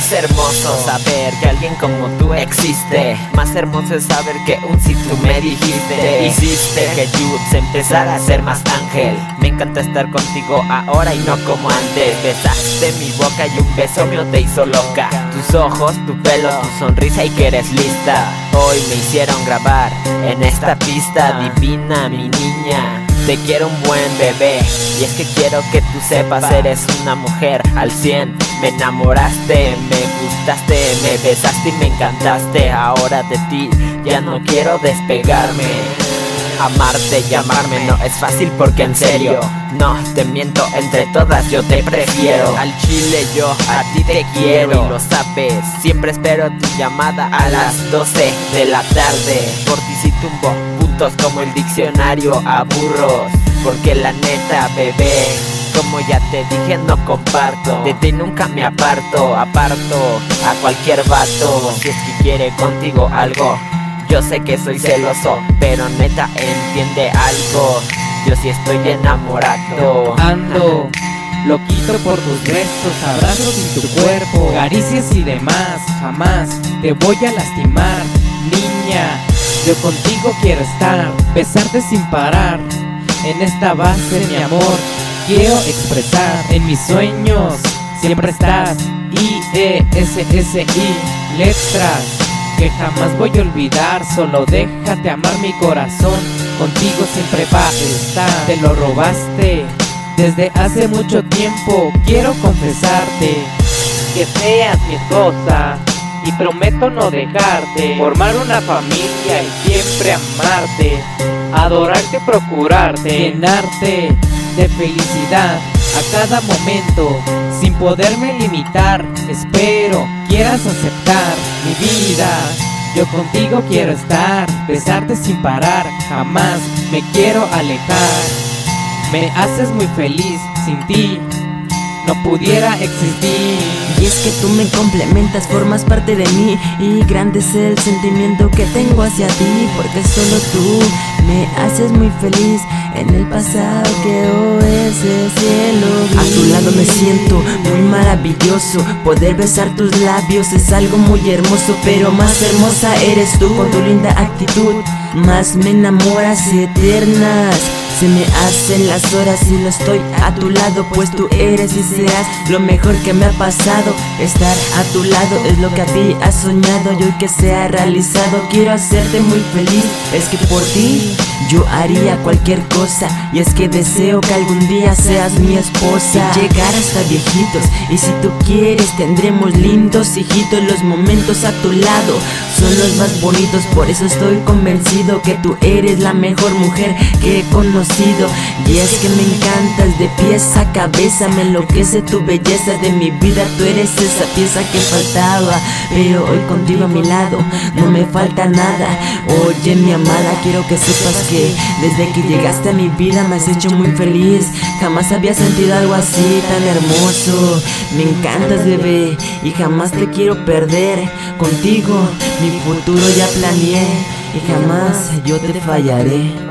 Es hermoso saber que alguien como tú existe. Más hermoso es saber que un si tú me dijiste, hiciste que yo empezara a ser más ángel. Me encanta estar contigo ahora y no como antes. Besaste mi boca y un beso mío te hizo loca. Tus ojos, tu pelo, tu sonrisa y que eres lista. Hoy me hicieron grabar en esta pista divina, mi niña. Te quiero un buen bebé y es que quiero que tú sepas eres una mujer al 100 Me enamoraste, me gustaste, me besaste y me encantaste. Ahora de ti ya no quiero despegarme. Amarte y no es fácil porque en serio No te miento, entre todas yo te prefiero. Al chile yo a ti te quiero. Y lo sabes Siempre espero tu llamada a las 12 de la tarde. Por ti si tumbo como el diccionario a burros. Porque la neta, bebé, como ya te dije, no comparto. De ti nunca me aparto, aparto a cualquier vato. Si es que quiere contigo algo, yo sé que soy celoso, pero neta entiende algo. Yo sí estoy enamorado. Ando. Loquito por tus besos, abrazos en tu cuerpo, caricias y demás, jamás te voy a lastimar, niña. Yo contigo quiero estar, besarte sin parar. En esta base, mi amor, quiero expresar. En mis sueños siempre estás. I, E, S, S, I, letras que jamás voy a olvidar. Solo déjate amar mi corazón. Contigo siempre va a estar. Te lo robaste desde hace mucho tiempo. Quiero confesarte que seas mi esposa y prometo no dejarte, formar una familia y siempre amarte, adorarte, procurarte, llenarte de felicidad a cada momento, sin poderme limitar. Espero quieras aceptar mi vida. Yo contigo quiero estar, besarte sin parar, jamás me quiero alejar. Me haces muy feliz sin ti, no pudiera existir. Y es que tú me complementas, formas parte de mí y grande es el sentimiento que tengo hacia ti, porque solo tú me haces muy feliz en el pasado que hoy es el cielo. A tu lado me siento muy maravilloso, poder besar tus labios es algo muy hermoso, pero más hermosa eres tú con tu linda actitud, más me enamoras eternas. Se me hacen las horas y no estoy a tu lado Pues tú eres y serás lo mejor que me ha pasado. Estar a tu lado es lo que a ti has soñado Y hoy que se ha realizado quiero hacerte muy feliz. Es que por ti yo haría cualquier cosa Y es que deseo que algún día seas mi esposa. Y llegar hasta viejitos Y si tú quieres tendremos lindos hijitos Los momentos a tu lado. Son los más bonitos Por eso estoy convencido que tú eres la mejor mujer que he conocido y es que me encantas de pies a cabeza Me enloquece tu belleza de mi vida Tú eres esa pieza que faltaba. Pero hoy contigo a mi lado no me falta nada. Oye mi amada quiero que sepas que Desde que llegaste a mi vida me has hecho muy feliz. Jamás había sentido algo así tan hermoso. Me encantas bebé y jamás te quiero perder. Contigo mi futuro ya planeé y jamás yo te fallaré